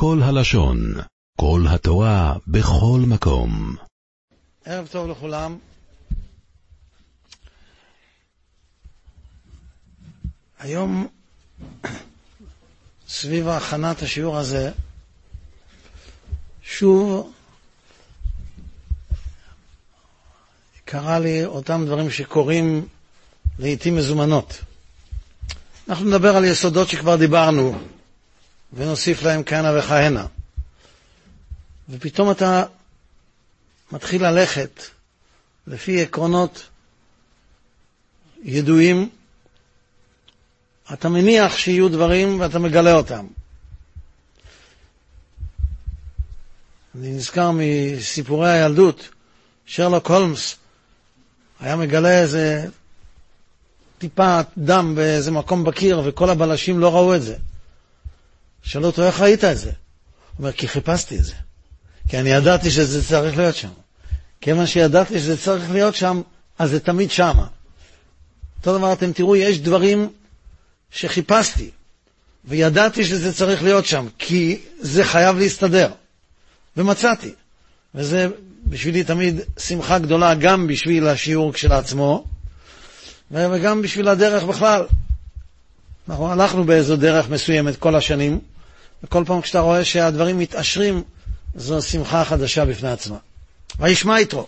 כל הלשון, כל התורה, בכל מקום. ערב טוב לכולם. היום, סביב הכנת השיעור הזה, שוב קרה לי אותם דברים שקורים לעיתים מזומנות. אנחנו נדבר על יסודות שכבר דיברנו, ונוסיף להם כהנה וכהנה. ופתאום אתה מתחיל ללכת לפי עקרונות ידועים, אתה מניח שיהיו דברים ואתה מגלה אותם. אני נזכר מסיפורי הילדות, שרלוק הולמס היה מגלה איזה טיפה דם באיזה מקום בקיר וכל הבלשים לא ראו את זה. שאלו אותו, איך ראית את זה? הוא אומר, כי חיפשתי את זה. כי אני ידעתי שזה צריך להיות שם. כיוון שידעתי שזה צריך להיות שם, אז זה תמיד שמה. אותו דבר, אתם תראו, יש דברים שחיפשתי, וידעתי שזה צריך להיות שם, כי זה חייב להסתדר. ומצאתי. וזה בשבילי תמיד שמחה גדולה, גם בשביל השיעור כשלעצמו, וגם בשביל הדרך בכלל. אנחנו הלכנו באיזו דרך מסוימת כל השנים, וכל פעם כשאתה רואה שהדברים מתעשרים, זו שמחה חדשה בפני עצמה. וישמע יתרו.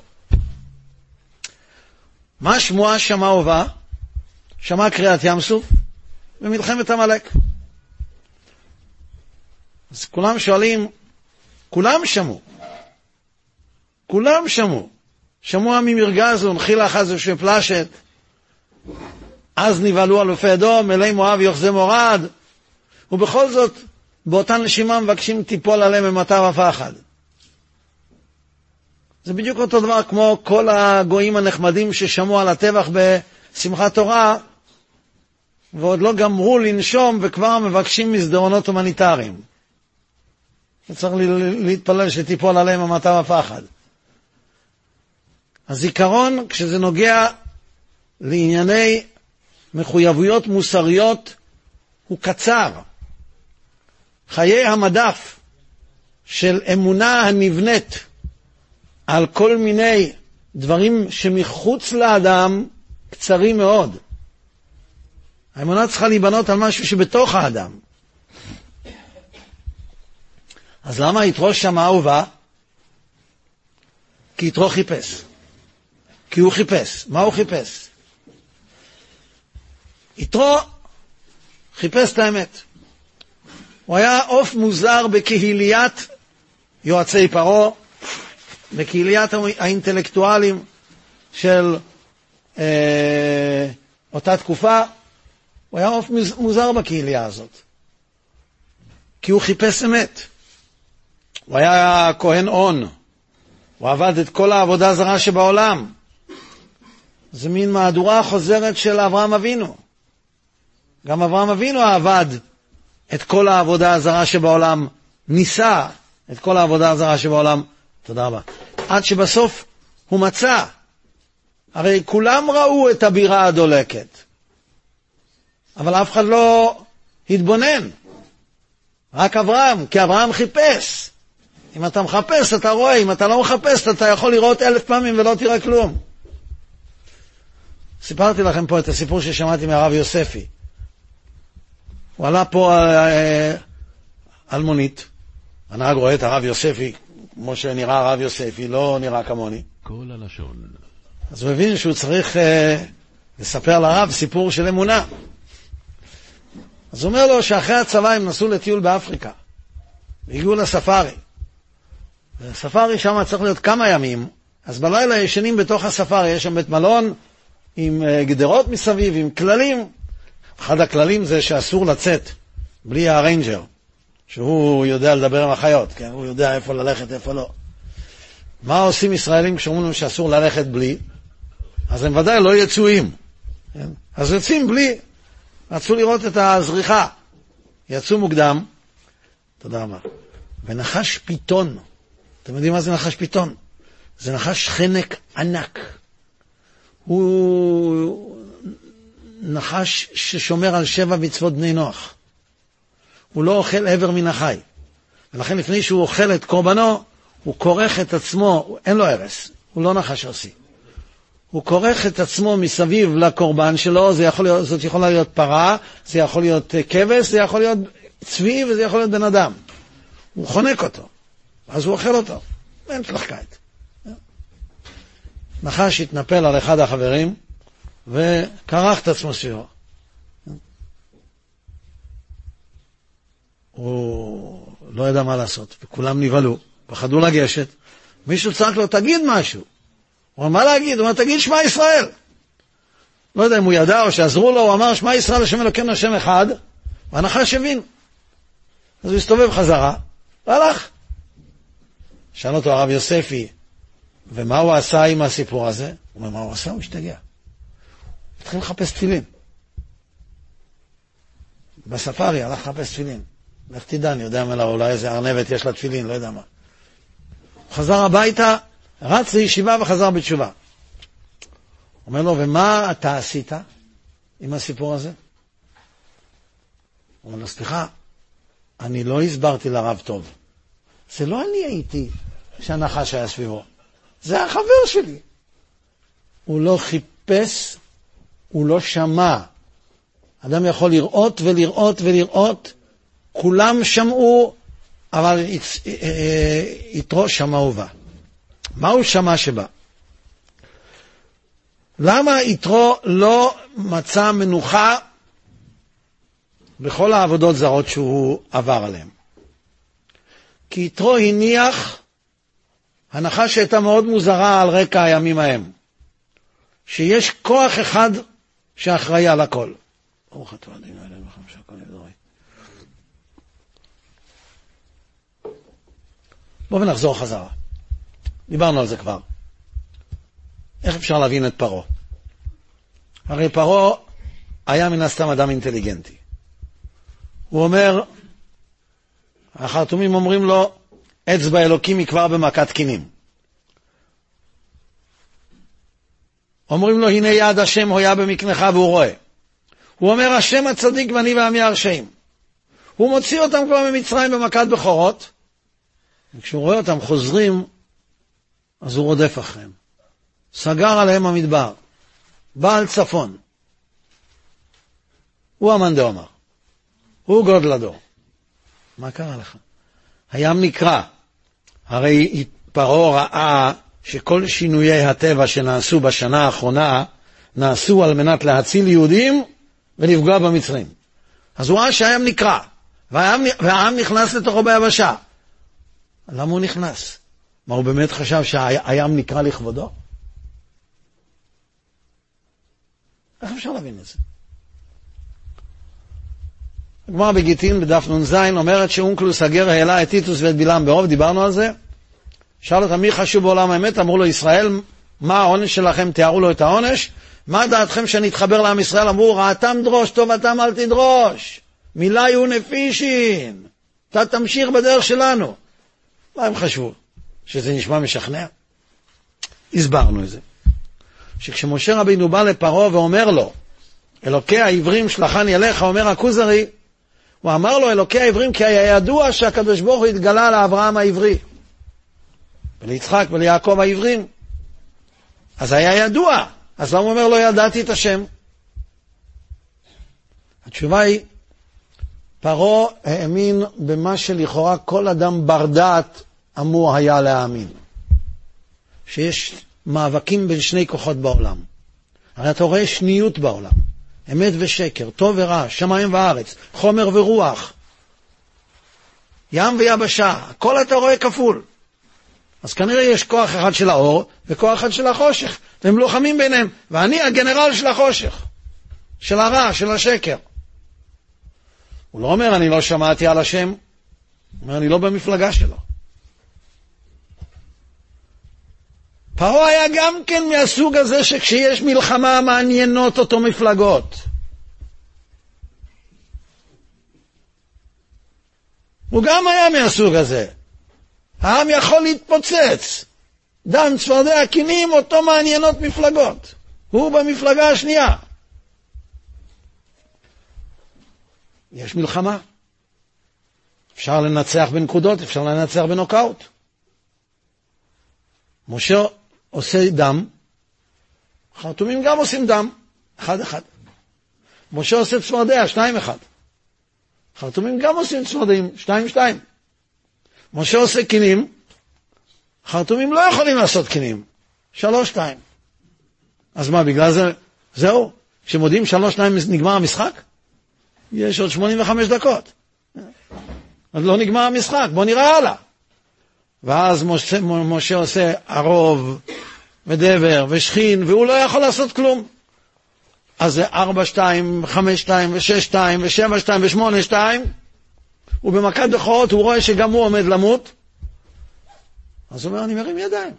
מה שמועה שמע ובא? שמע קריאת ים סוף ומלחמת עמלק. אז כולם שואלים, כולם שמעו. כולם שמעו. שמוע ממרגז ונחילה חזו שפלשת, אז נבהלו אלופי אדום, מלאי מואב יוחזי מורד, ובכל זאת, באותה נשימה מבקשים תיפול עליהם ממטר הפחד. זה בדיוק אותו דבר כמו כל הגויים הנחמדים ששמעו על הטבח בשמחת תורה, ועוד לא גמרו לנשום וכבר מבקשים מסדרונות הומניטריים. צריך להתפלל שתיפול עליהם המטר הפחד. הזיכרון, כשזה נוגע לענייני מחויבויות מוסריות, הוא קצר. חיי המדף של אמונה הנבנית על כל מיני דברים שמחוץ לאדם קצרים מאוד. האמונה צריכה להיבנות על משהו שבתוך האדם. אז למה יתרו שמע ובא? כי יתרו חיפש. כי הוא חיפש. מה הוא חיפש? יתרו חיפש את האמת. הוא היה עוף מוזר בקהיליית יועצי פרעה, בקהיליית האינטלקטואלים של אה, אותה תקופה. הוא היה עוף מוזר בקהילייה הזאת, כי הוא חיפש אמת. הוא היה כהן און, הוא עבד את כל העבודה הזרה שבעולם. זה מין מהדורה חוזרת של אברהם אבינו. גם אברהם אבינו עבד את כל העבודה הזרה שבעולם, ניסה את כל העבודה הזרה שבעולם, תודה רבה, עד שבסוף הוא מצא. הרי כולם ראו את הבירה הדולקת, אבל אף אחד לא התבונן. רק אברהם, כי אברהם חיפש. אם אתה מחפש, אתה רואה, אם אתה לא מחפש, אתה יכול לראות אלף פעמים ולא תראה כלום. סיפרתי לכם פה את הסיפור ששמעתי מהרב יוספי. הוא עלה פה אה, על מונית, הנהג רואה את הרב יוספי, כמו שנראה הרב יוספי, לא נראה כמוני. כל הלשון. אז הוא הבין שהוא צריך אה, לספר לרב סיפור של אמונה. אז הוא אומר לו שאחרי הצבא הם נסעו לטיול באפריקה, והגיעו לספארי. הספארי שם צריך להיות כמה ימים, אז בלילה ישנים בתוך הספארי, יש שם בית מלון עם אה, גדרות מסביב, עם כללים. אחד הכללים זה שאסור לצאת בלי ה ranger, שהוא יודע לדבר עם החיות, כן? הוא יודע איפה ללכת, איפה לא. מה עושים ישראלים כשאומרים להם שאסור ללכת בלי? אז הם ודאי לא יוצאים. כן? אז יוצאים בלי. רצו לראות את הזריחה. יצאו מוקדם, תודה רבה, ונחש פיתון. אתם יודעים מה זה נחש פיתון? זה נחש חנק ענק. הוא נחש ששומר על שבע מצוות בני נוח. הוא לא אוכל עבר מן החי. ולכן לפני שהוא אוכל את קורבנו, הוא כורך את עצמו, אין לו הרס, הוא לא נחש ארסי. הוא כורך את עצמו מסביב לקורבן שלו, זה יכול להיות, זאת יכולה להיות פרה, זה יכול להיות אה, כבש, זה יכול להיות צבי וזה יכול להיות בן אדם. הוא חונק אותו, אז הוא אוכל אותו, אין שלחקייט. נחש התנפל על אחד החברים וכרך את עצמו סביבו. הוא לא ידע מה לעשות, וכולם נבהלו, פחדו לגשת. מישהו צעק לו, תגיד משהו. הוא אמר, מה להגיד? הוא אמר, תגיד שמע ישראל. לא יודע אם הוא ידע או שעזרו לו, הוא אמר, שמע ישראל, השם אלוקינו, השם אחד, והנחש הבין. אז הוא הסתובב חזרה, והלך. שאל אותו הרב יוספי, ומה הוא עשה עם הסיפור הזה? הוא אומר, מה הוא עשה? הוא השתגע. התחיל לחפש תפילין. בספארי הלך לחפש תפילין. לך תדע, אני יודע מה, אולי איזה ארנבת יש לה תפילין, לא יודע מה. הוא חזר הביתה, רץ לישיבה וחזר בתשובה. אומר לו, ומה אתה עשית עם הסיפור הזה? הוא אומר לו, סליחה, אני לא הסברתי לרב טוב. זה לא אני הייתי שהנחש היה סביבו, זה החבר שלי. הוא לא חיפש, הוא לא שמע. אדם יכול לראות ולראות ולראות, כולם שמעו, אבל יתרו שמע ובא. מה הוא שמע שבא? למה יתרו לא מצא מנוחה בכל העבודות זרות שהוא עבר עליהן? כי יתרו הניח הנחה שהייתה מאוד מוזרה על רקע הימים ההם, שיש כוח אחד שאחראי על הכל. ברוך אתה אדינו אלינו וחמשו הכל ידורי. בואו ונחזור חזרה. דיברנו על זה כבר. איך אפשר להבין את פרעה? הרי פרעה היה מן הסתם אדם אינטליגנטי. הוא אומר, החרטומים אומרים לו, אצבע אלוקים היא כבר במכת קינים. אומרים לו, הנה יד השם הויה במקנך והוא רואה. הוא אומר, השם הצדיק ואני ועמי הרשעים. הוא מוציא אותם כבר ממצרים במכת בכורות, וכשהוא רואה אותם חוזרים, אז הוא רודף אחריהם. סגר עליהם המדבר, בעל צפון. הוא המאן דאמר, הוא גודל הדור. מה קרה לך? הים נקרע. הרי פרעה ראה שכל שינויי הטבע שנעשו בשנה האחרונה נעשו על מנת להציל יהודים ולפגוע במצרים. אז הוא ראה שהים נקרע, והעם, והעם נכנס לתוכו ביבשה. למה הוא נכנס? מה, הוא באמת חשב שהים נקרע לכבודו? איך אפשר להבין את זה? הגמרא בגיטין בדף נ"ז אומרת שאונקלוס הגר העלה את טיטוס ואת בלעם ברוב, דיברנו על זה. שאל אותם מי חשוב בעולם האמת, אמרו לו ישראל, מה העונש שלכם, תיארו לו את העונש. מה דעתכם שאני אתחבר לעם ישראל? אמרו רעתם דרוש, טובתם אל תדרוש. מילה יהיו נפישין. אתה תמשיך בדרך שלנו. מה הם חשבו? שזה נשמע משכנע? הסברנו את זה. שכשמשה רבינו בא לפרעה ואומר לו, אלוקי העברים שלחני אליך, אומר הכוזרי, הוא אמר לו, אלוקי העברים, כי היה ידוע שהקדוש ברוך הוא התגלה לאברהם העברי, וליצחק וליעקב העברים. אז היה ידוע, אז למה הוא אומר, לא ידעתי את השם? התשובה היא, פרעה האמין במה שלכאורה כל אדם בר דעת אמור היה להאמין, שיש מאבקים בין שני כוחות בעולם. הרי אתה רואה שניות בעולם. אמת ושקר, טוב ורע, שמיים וארץ, חומר ורוח, ים ויבשה, הכל אתה רואה כפול. אז כנראה יש כוח אחד של האור וכוח אחד של החושך, והם לוחמים ביניהם, ואני הגנרל של החושך, של הרע, של השקר. הוא לא אומר, אני לא שמעתי על השם, הוא אומר, אני לא במפלגה שלו. פרעה היה גם כן מהסוג הזה שכשיש מלחמה מעניינות אותו מפלגות. הוא גם היה מהסוג הזה. העם יכול להתפוצץ. דם צפרדע קינים, אותו מעניינות מפלגות. הוא במפלגה השנייה. יש מלחמה. אפשר לנצח בנקודות, אפשר לנצח בנוקאוט. משה עושה דם, חרטומים גם עושים דם, אחד אחד. משה עושה צפרדע, שניים אחד. חרטומים גם עושים צפרדעים, שתיים שתיים. משה עושה קינים, חרטומים לא יכולים לעשות קינים, שלוש שתיים. אז מה, בגלל זה, זהו? כשמודיעים שלוש שתיים נגמר המשחק? יש עוד 85 דקות. עוד לא נגמר המשחק, בוא נראה הלאה. ואז משה, משה עושה ערוב ודבר ושכין, והוא לא יכול לעשות כלום. אז זה 4, 2, 5, 2, ו-6, 2, ו-7, 2, ו-8, 2, ובמכת בכורות הוא רואה שגם הוא עומד למות, אז הוא אומר, אני מרים ידיים.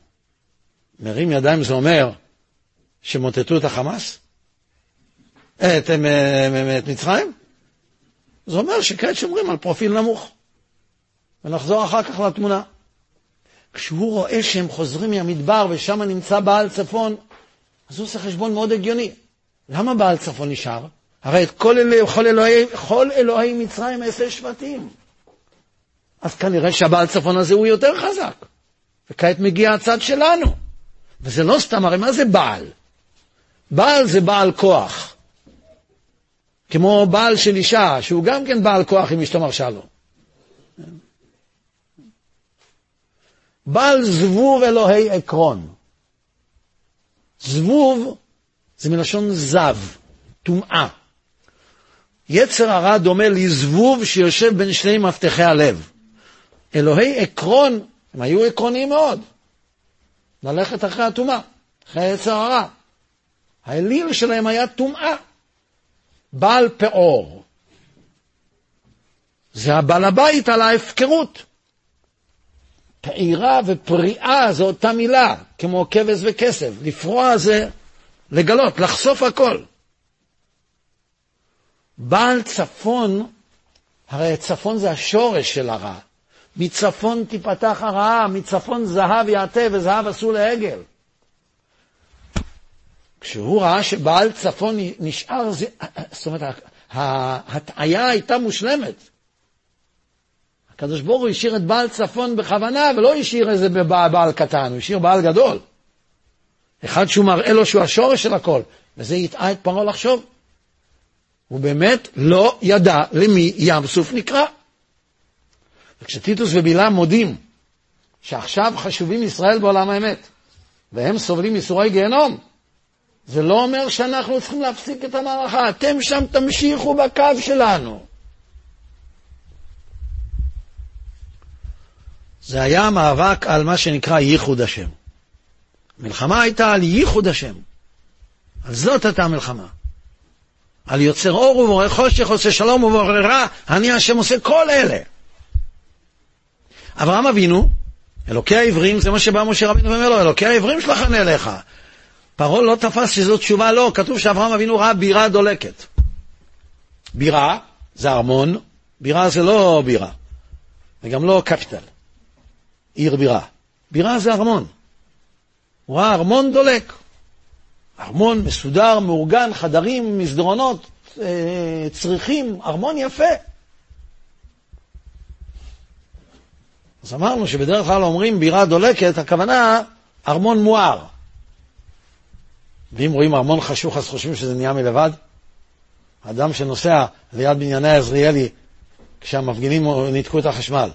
מרים ידיים זה אומר שמוטטו את החמאס? את, את, את מצרים? זה אומר שכעת שומרים על פרופיל נמוך. ונחזור אחר כך לתמונה. כשהוא רואה שהם חוזרים מהמדבר ושם נמצא בעל צפון, אז הוא עושה חשבון מאוד הגיוני. למה בעל צפון נשאר? הרי את כל, אלה, כל, אלוהי, כל אלוהי מצרים עשר שבטים. אז כנראה שהבעל צפון הזה הוא יותר חזק. וכעת מגיע הצד שלנו. וזה לא סתם, הרי מה זה בעל? בעל זה בעל כוח. כמו בעל של אישה, שהוא גם כן בעל כוח אם אשתו מרשה לו. בעל זבוב אלוהי עקרון. זבוב זה מלשון זב, טומאה. יצר הרע דומה לזבוב שיושב בין שני מפתחי הלב. אלוהי עקרון, הם היו עקרוניים מאוד. ללכת אחרי הטומאה, אחרי יצר הרע. האליל שלהם היה טומאה. בעל פאור. זה הבעל הבית על ההפקרות. פעירה ופריאה זה אותה מילה, כמו כבש וכסף. לפרוע זה לגלות, לחשוף הכל. בעל צפון, הרי צפון זה השורש של הרע. מצפון תיפתח הרעה, מצפון זהב יעטה וזהב עשו לעגל. כשהוא ראה שבעל צפון נשאר, זאת אומרת, ההטעיה הייתה מושלמת. הקדוש ברוך הוא השאיר את בעל צפון בכוונה, ולא השאיר איזה בעל קטן, הוא השאיר בעל גדול. אחד שהוא מראה לו שהוא השורש של הכל, וזה יטעה את פרעה לחשוב. הוא באמת לא ידע למי ים סוף נקרא. וכשטיטוס ובלעם מודים שעכשיו חשובים ישראל בעולם האמת, והם סובלים ייסורי גיהנום, זה לא אומר שאנחנו צריכים להפסיק את המערכה. אתם שם תמשיכו בקו שלנו. זה היה מאבק על מה שנקרא ייחוד השם. המלחמה הייתה על ייחוד השם. על זאת הייתה המלחמה. על יוצר אור ובורא חושך, עושה שלום ובורא רע, אני השם עושה כל אלה. אברהם אבינו, אלוקי העברים, זה מה שבא משה רבינו ואומר לו, אלוקי העברים שלכם אליך. פרעה לא תפס שזו תשובה לא, כתוב שאברהם אבינו ראה בירה דולקת. בירה זה ארמון, בירה זה לא בירה, וגם לא קפיטל, עיר בירה. בירה זה ארמון. הוא ראה ארמון דולק. ארמון מסודר, מאורגן, חדרים, מסדרונות, אה, צריכים, ארמון יפה. אז אמרנו שבדרך כלל אומרים בירה דולקת, הכוונה ארמון מואר. ואם רואים ארמון חשוך אז חושבים שזה נהיה מלבד? אדם שנוסע ליד בנייני העזריאלי כשהמפגינים ניתקו את החשמל,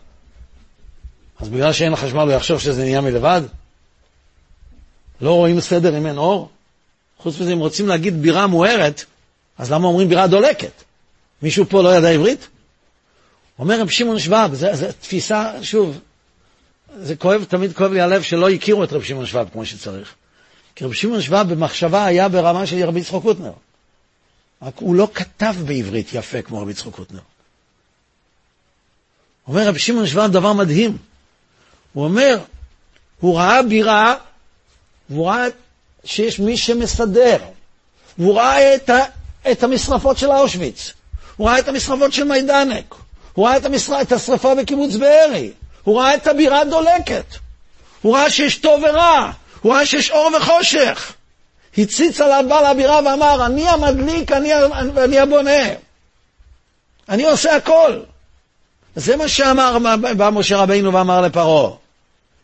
אז בגלל שאין חשמל הוא יחשוב שזה נהיה מלבד? לא רואים סדר אם אין אור? חוץ מזה, אם רוצים להגיד בירה מוארת, אז למה אומרים בירה דולקת? מישהו פה לא ידע עברית? אומר רב שמעון שבב, זו תפיסה, שוב, זה כואב, תמיד כואב לי הלב שלא הכירו את רב שמעון שבב כמו שצריך. כי רב שמעון שבב במחשבה היה ברמה של רבי יצחוק קוטנר. רק הוא לא כתב בעברית יפה כמו רבי יצחוק קוטנר. אומר רב שמעון שבב דבר מדהים. הוא אומר, הוא ראה בירה, והוא ראה שיש מי שמסדר. והוא ראה את, ה, את המשרפות של אושוויץ. הוא ראה את המשרפות של מיידנק. הוא ראה את, המשר... את השרפה בקיבוץ בארי. הוא ראה את הבירה דולקת. הוא ראה שיש טוב ורע. הוא ראה שיש אור וחושך. הציץ עליו בעל הבירה ואמר, אני המדליק, אני, אני הבונה. אני עושה הכל. זה מה שאמר, בא משה רבינו ואמר לפרעה.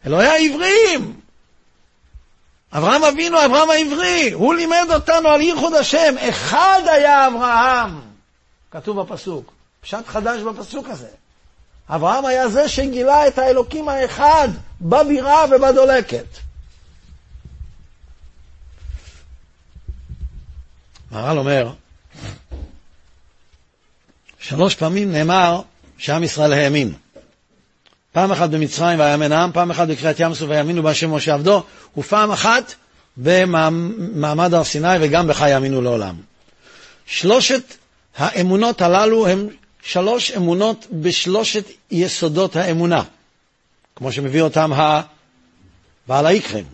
אלוהי העברים! אברהם אבינו, אברהם העברי, הוא לימד אותנו על ייחוד השם. אחד היה אברהם, כתוב בפסוק. פשט חדש בפסוק הזה. אברהם היה זה שגילה את האלוקים האחד בבירה ובדולקת. מהר"ל אומר, שלוש פעמים נאמר שעם ישראל האמין. פעם אחת במצרים ויאמן העם, פעם אחת בקריאת ים סוף ויאמינו בהשם משה עבדו, ופעם אחת במעמד הר סיני וגם בך יאמינו לעולם. שלושת האמונות הללו הם שלוש אמונות בשלושת יסודות האמונה, כמו שמביא אותם הבעל העיקרים.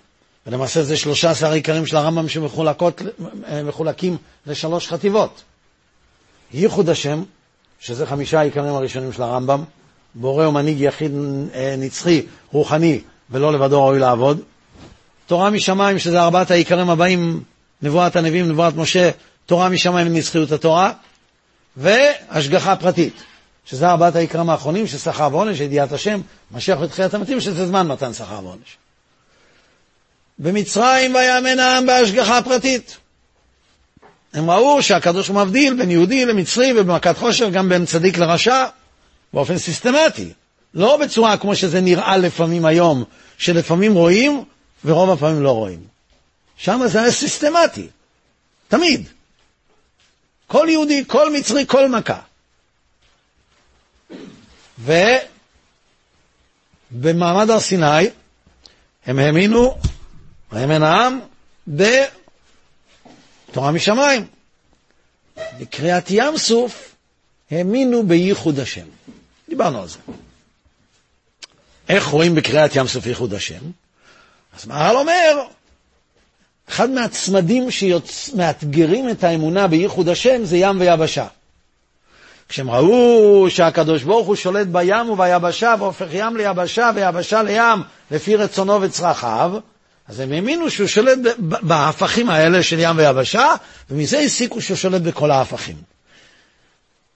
ולמעשה זה שלושה עשר עיקרים של הרמב"ם שמחולקים לשלוש חטיבות. ייחוד השם, שזה חמישה העיקרים הראשונים של הרמב"ם, בורא ומנהיג יחיד אה, נצחי, רוחני, ולא לבדו ראוי לעבוד. תורה משמיים, שזה ארבעת העיקרים הבאים, נבואת הנביאים, נבואת משה, תורה משמיים ונצחיות התורה, והשגחה פרטית, שזה ארבעת העיקרים האחרונים של שכר ועונש, ידיעת השם, משיח ותחיית המתים, שזה זמן מתן שכר ועונש. במצרים ויאמן העם בהשגחה פרטית. הם ראו שהקדוש מבדיל בין יהודי למצרי ובמכת חושך גם בין צדיק לרשע באופן סיסטמטי. לא בצורה כמו שזה נראה לפעמים היום, שלפעמים רואים ורוב הפעמים לא רואים. שם זה היה סיסטמטי, תמיד. כל יהודי, כל מצרי, כל מכה. ובמעמד הר סיני הם האמינו, האמן העם, בתורה משמיים. בקריאת ים סוף האמינו בייחוד השם. דיברנו על זה. איך רואים בקריאת ים סוף ייחוד השם? אז מהר"ל אומר, אחד מהצמדים שמאתגרים את האמונה בייחוד השם זה ים ויבשה. כשהם ראו שהקדוש ברוך הוא שולט בים וביבשה והופך ים ליבשה ויבשה לים לפי רצונו וצרכיו, אז הם האמינו שהוא שולט בהפכים האלה של ים ויבשה, ומזה הסיקו שהוא שולט בכל ההפכים.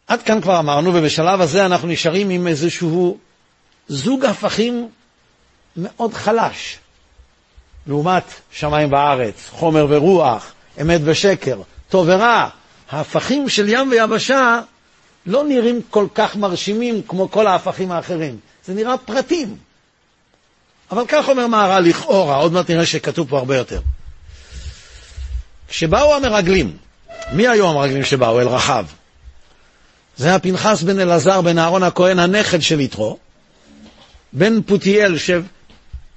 עד כאן כבר אמרנו, ובשלב הזה אנחנו נשארים עם איזשהו זוג הפכים מאוד חלש. לעומת שמיים וארץ, חומר ורוח, אמת ושקר, טוב ורע, ההפכים של ים ויבשה לא נראים כל כך מרשימים כמו כל ההפכים האחרים. זה נראה פרטים. אבל כך אומר מהר"ל לכאורה, עוד מעט נראה שכתוב פה הרבה יותר. כשבאו המרגלים, מי היו המרגלים שבאו? אל רחב. זה היה פנחס בן אלעזר בן אהרון הכהן, הנכד של יתרו, בן פותיאל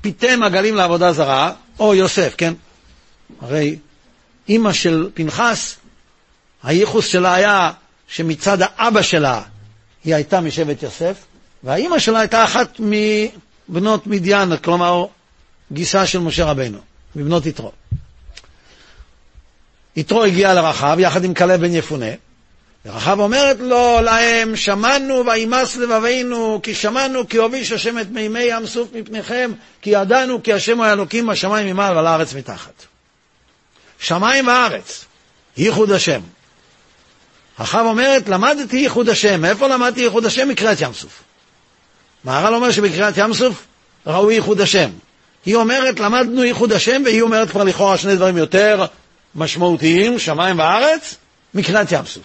פיתם עגלים לעבודה זרה, או יוסף, כן? הרי אימא של פנחס, הייחוס שלה היה שמצד האבא שלה היא הייתה משבט יוסף, והאימא שלה הייתה אחת מבנות מדיין, כלומר גיסה של משה רבנו, מבנות יתרו. יתרו הגיע לרחב יחד עם כלב בן יפונה, ורחב אומרת לו להם, שמענו וימס לבבינו, כי שמענו כי הוביש השם את מימי ים סוף מפניכם, כי ידענו כי השם הוא האלוקים בשמיים ממעל ועל הארץ מתחת. שמיים וארץ, ייחוד השם. רחב אומרת, למדתי ייחוד השם. מאיפה למדתי ייחוד השם? מקריאת ים סוף. מהר"ל אומר שבקריאת ים סוף ראו ייחוד השם. היא אומרת, למדנו ייחוד השם, והיא אומרת כבר לכאורה שני דברים יותר משמעותיים, שמיים וארץ, מקריאת ים סוף.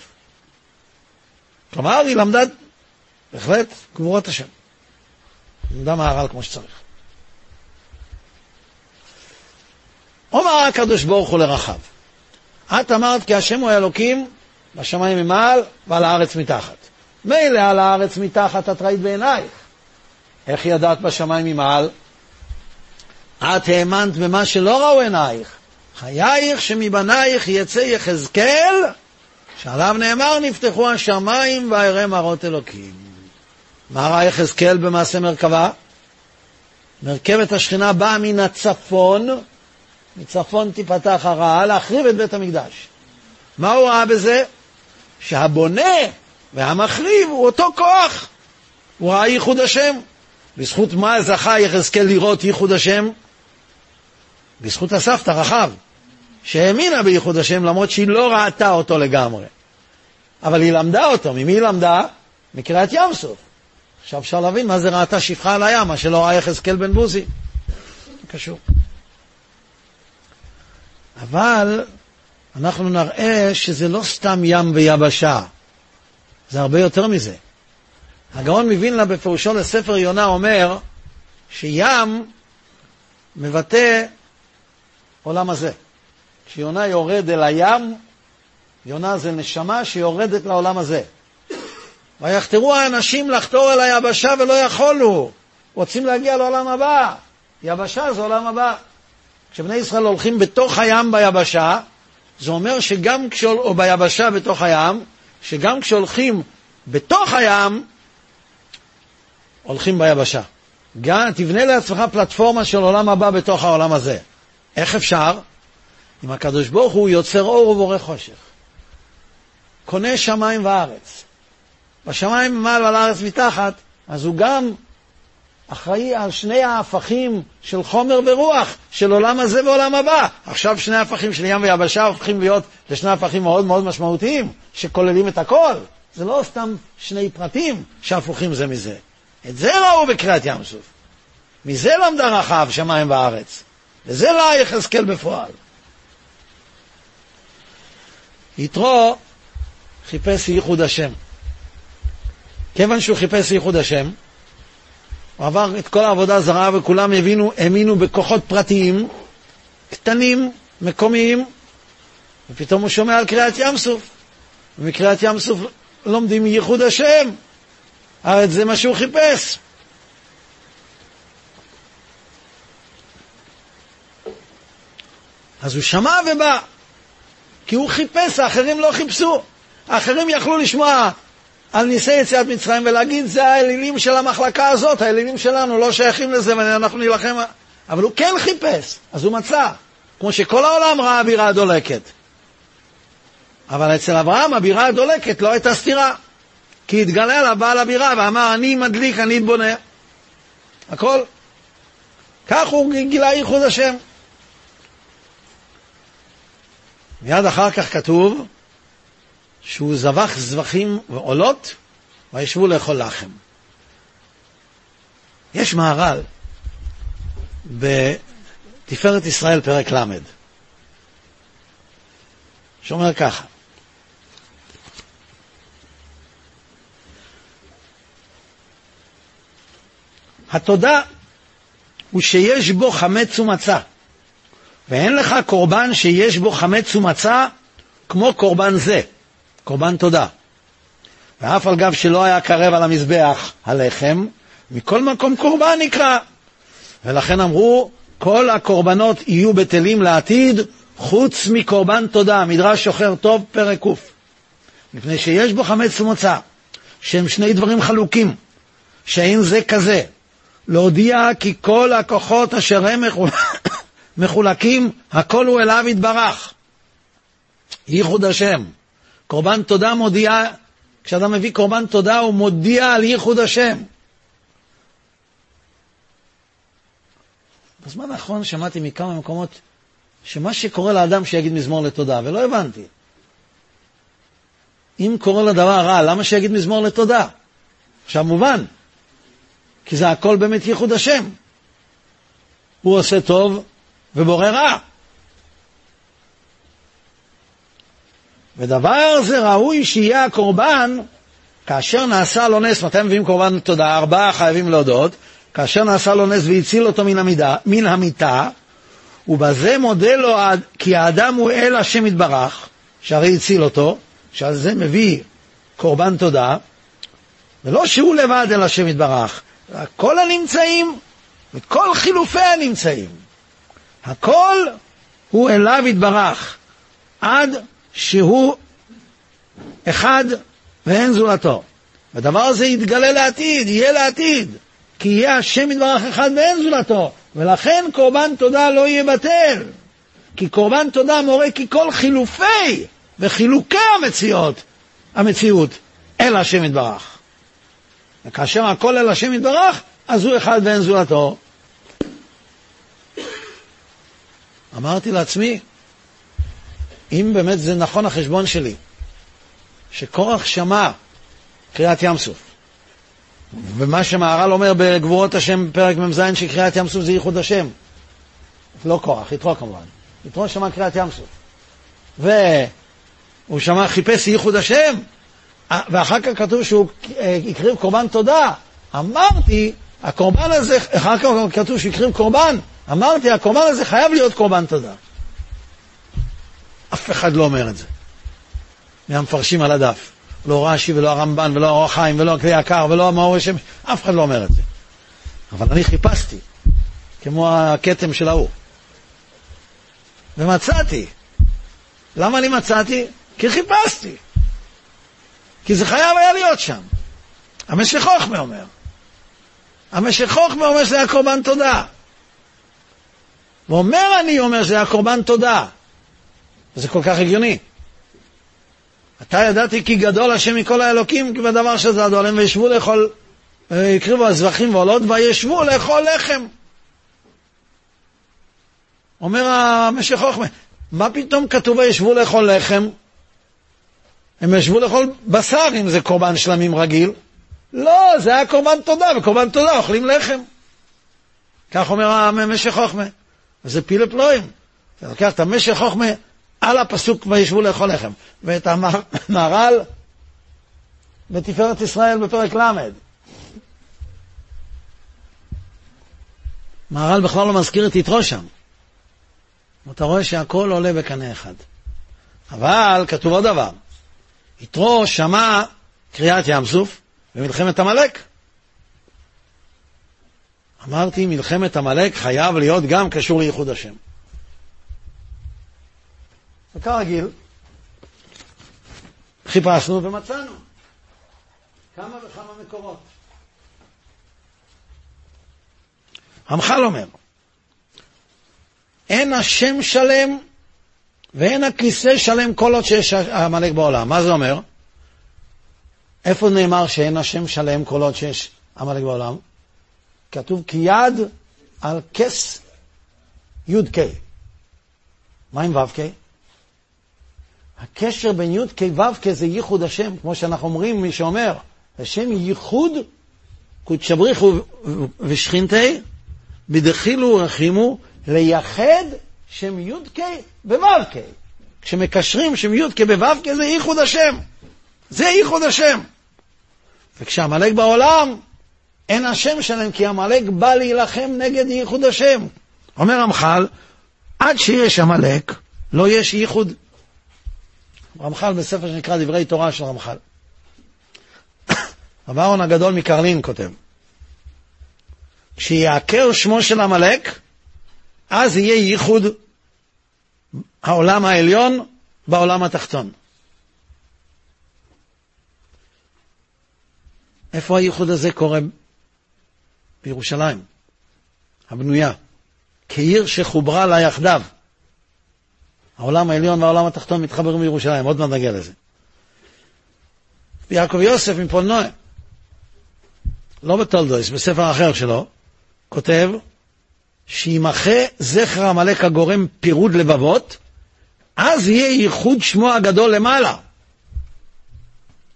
כלומר, היא למדה בהחלט גבורת השם. למדה מהר"ל כמו שצריך. אומר הקדוש ברוך הוא לרחב, את אמרת כי השם הוא האלוקים בשמיים ממעל ועל הארץ מתחת. מילא על הארץ מתחת את ראית בעינייך. איך ידעת בשמיים ממעל? את האמנת במה שלא ראו עינייך. חייך שמבנייך יצא יחזקאל שעליו נאמר נפתחו השמיים ואראה מראות אלוקים. מה ראה יחזקאל במעשה מרכבה? מרכבת השכינה באה מן הצפון, מצפון תיפתח הרעה, להחריב את בית המקדש. מה הוא ראה בזה? שהבונה והמחריב הוא אותו כוח. הוא ראה ייחוד השם. בזכות מה זכה יחזקאל לראות ייחוד השם? בזכות הסבתא רחב. שהאמינה בייחוד השם למרות שהיא לא ראתה אותו לגמרי. אבל היא למדה אותו. ממי היא למדה? מקריאת ים סוף. עכשיו אפשר להבין מה זה ראתה שפחה על הים, מה שלא ראה יחזקאל בן בוזי. קשור. אבל אנחנו נראה שזה לא סתם ים ויבשה, זה הרבה יותר מזה. הגאון מווילנה בפירושו לספר יונה אומר שים מבטא עולם הזה. כשיונה יורד אל הים, יונה זה נשמה שיורדת לעולם הזה. ויחתרו האנשים לחתור אל היבשה ולא יכולו, רוצים להגיע לעולם הבא. יבשה זה עולם הבא. כשבני ישראל הולכים בתוך הים ביבשה, זה אומר שגם כשהול... או ביבשה בתוך הים, שגם כשהולכים בתוך הים, הולכים ביבשה. גם תבנה לעצמך פלטפורמה של עולם הבא בתוך העולם הזה. איך אפשר? אם הקדוש ברוך הוא יוצר אור ובורא חושך. קונה שמיים וארץ. בשמיים ממעל ועל הארץ מתחת, אז הוא גם אחראי על שני ההפכים של חומר ורוח, של עולם הזה ועולם הבא. עכשיו שני ההפכים של ים ויבשה הופכים להיות לשני הפכים מאוד מאוד משמעותיים, שכוללים את הכל. זה לא סתם שני פרטים שהפוכים זה מזה. את זה ראו בקריאת ים סוף. מזה למדה רחב שמיים וארץ. וזה לא יחזקאל בפועל. יתרו חיפש ייחוד השם. כיוון שהוא חיפש ייחוד השם, הוא עבר את כל העבודה הזרה וכולם הבינו, האמינו בכוחות פרטיים, קטנים, מקומיים, ופתאום הוא שומע על קריאת ים סוף. ומקריאת ים סוף לומדים ייחוד השם. הרי זה מה שהוא חיפש. אז הוא שמע ובא, כי הוא חיפש, האחרים לא חיפשו. האחרים יכלו לשמוע על ניסי יציאת מצרים ולהגיד, זה האלילים של המחלקה הזאת, האלילים שלנו לא שייכים לזה ואנחנו נילחם. אבל הוא כן חיפש, אז הוא מצא. כמו שכל העולם ראה בירה דולקת. אבל אצל אברהם הבירה הדולקת לא הייתה סתירה. כי התגלה לה בעל הבירה ואמר, אני מדליק, אני בונה. הכל. כך הוא גילה ייחוד השם. מיד אחר כך כתוב שהוא זבח זבחים ועולות וישבו לאכול לחם. יש מהר"ל בתפארת ישראל פרק ל' שאומר ככה התודה הוא שיש בו חמץ ומצה, ואין לך קורבן שיש בו חמץ ומצה כמו קורבן זה, קורבן תודה. ואף על גב שלא היה קרב על המזבח הלחם, מכל מקום קורבן נקרא. ולכן אמרו, כל הקורבנות יהיו בטלים לעתיד, חוץ מקורבן תודה, מדרש שוחר טוב, פרק ק'. מפני שיש בו חמץ ומוצא, שהם שני דברים חלוקים, שאין זה כזה, להודיע כי כל הכוחות אשר הם מחולקים, הכל הוא אליו יתברך. ייחוד השם. קורבן תודה מודיע, כשאדם מביא קורבן תודה הוא מודיע על ייחוד השם. בזמן האחרון שמעתי מכמה מקומות שמה שקורה לאדם שיגיד מזמור לתודה, ולא הבנתי. אם קורה לדבר רע, למה שיגיד מזמור לתודה? עכשיו מובן, כי זה הכל באמת ייחוד השם. הוא עושה טוב ובורא רע. ודבר זה ראוי שיהיה הקורבן כאשר נעשה לו נס, מתי מביאים קורבן תודה? ארבעה חייבים להודות, כאשר נעשה לו נס והציל אותו מן, המידה, מן המיטה, ובזה מודה לו כי האדם הוא אל השם יתברך, שהרי הציל אותו, שעל זה מביא קורבן תודה, ולא שהוא לבד אל השם יתברך, כל הנמצאים וכל חילופי הנמצאים. הכל הוא אליו יתברך, עד שהוא אחד ואין זולתו. והדבר הזה יתגלה לעתיד, יהיה לעתיד, כי יהיה השם יתברך אחד ואין זולתו, ולכן קורבן תודה לא יהיה בטל. כי קורבן תודה מורה כי כל חילופי וחילוקי המציאות, המציאות, אל השם יתברך. וכאשר הכל אל השם יתברך, אז הוא אחד ואין זולתו. אמרתי לעצמי, אם באמת זה נכון החשבון שלי, שקורח שמע קריאת ים סוף, ומה שמהר"ל אומר בגבורות השם, פרק מ"ז, שקריאת ים סוף זה ייחוד השם. לא כוח, יתרו כמובן. יתרו שמע קריאת ים סוף. והוא שמע, חיפש ייחוד השם, ואחר כך כתוב שהוא הקריב קורבן תודה. אמרתי, הקורבן הזה, אחר כך כתוב שהוא הקריב קורבן, אמרתי, הקורבן הזה חייב להיות קורבן תודה. אף אחד לא אומר את זה. מהמפרשים על הדף. לא רש"י ולא הרמב"ן ולא האור החיים ולא הכלי יקר ולא המאור השם, אף אחד לא אומר את זה. אבל אני חיפשתי, כמו הכתם של ההוא. ומצאתי. למה אני מצאתי? כי חיפשתי. כי זה חייב היה להיות שם. המשך חוכמה אומר. המשך חוכמה אומר שזה היה קורבן תודה. ואומר אני אומר שזה היה קורבן תודה. וזה כל כך הגיוני. אתה ידעתי כי גדול השם מכל האלוקים, כי בדבר שזדו עליהם וישבו לאכול, הקריבו הזבחים ועולות, וישבו לאכול לחם. אומר המשך חוכמה, מה פתאום כתוב וישבו לאכול לחם? הם ישבו לאכול בשר אם זה קורבן שלמים רגיל. לא, זה היה קורבן תודה, וקורבן תודה אוכלים לחם. כך אומר המשך חוכמה. וזה פילה פלואים. אתה לוקח את המשך חוכמה על הפסוק וישבו לאכול לחם, ואת המהר"ל בתפארת ישראל בפרק ל'. מהר"ל בכלל לא מזכיר את יתרו שם. אתה רואה שהכל עולה בקנה אחד. אבל כתוב עוד דבר, יתרו שמע קריאת ים סוף במלחמת עמלק. אמרתי, מלחמת עמלק חייב להיות גם קשור לייחוד השם. וכרגיל, חיפשנו ומצאנו כמה וכמה מקורות. המח"ל אומר, אין השם שלם ואין הכיסא שלם כל עוד שיש עמלק בעולם. מה זה אומר? איפה נאמר שאין השם שלם כל עוד שיש עמלק בעולם? כתוב כי יד על כס י"ק. מה עם ו"ק? הקשר בין י' כ' ו' כ' זה ייחוד השם, כמו שאנחנו אומרים, מי שאומר, השם ייחוד, קודשא בריחו ושכינתי, בדחילו ורחימו, לייחד שם י' כ' בו' כ'. כשמקשרים שם י' כ' בו' כ' זה ייחוד השם. זה ייחוד השם. וכשעמלק בעולם, אין השם שלהם, כי עמלק בא להילחם נגד ייחוד השם. אומר רמח"ל, עד שיש עמלק, לא יש ייחוד רמח"ל בספר שנקרא דברי תורה של רמח"ל. רב אהרון הגדול מקרלין כותב, כשיעקר שמו של עמלק, אז יהיה ייחוד העולם העליון בעולם התחתון. איפה הייחוד הזה קורה? בירושלים, הבנויה, כעיר שחוברה לה יחדיו. העולם העליון והעולם התחתון מתחברים בירושלים, עוד מעט נגיע לזה. יעקב יוסף מפולנואה, לא בתולדויס, בספר אחר שלו, כותב שימחה זכר עמלק הגורם פירוד לבבות, אז יהיה ייחוד שמו הגדול למעלה.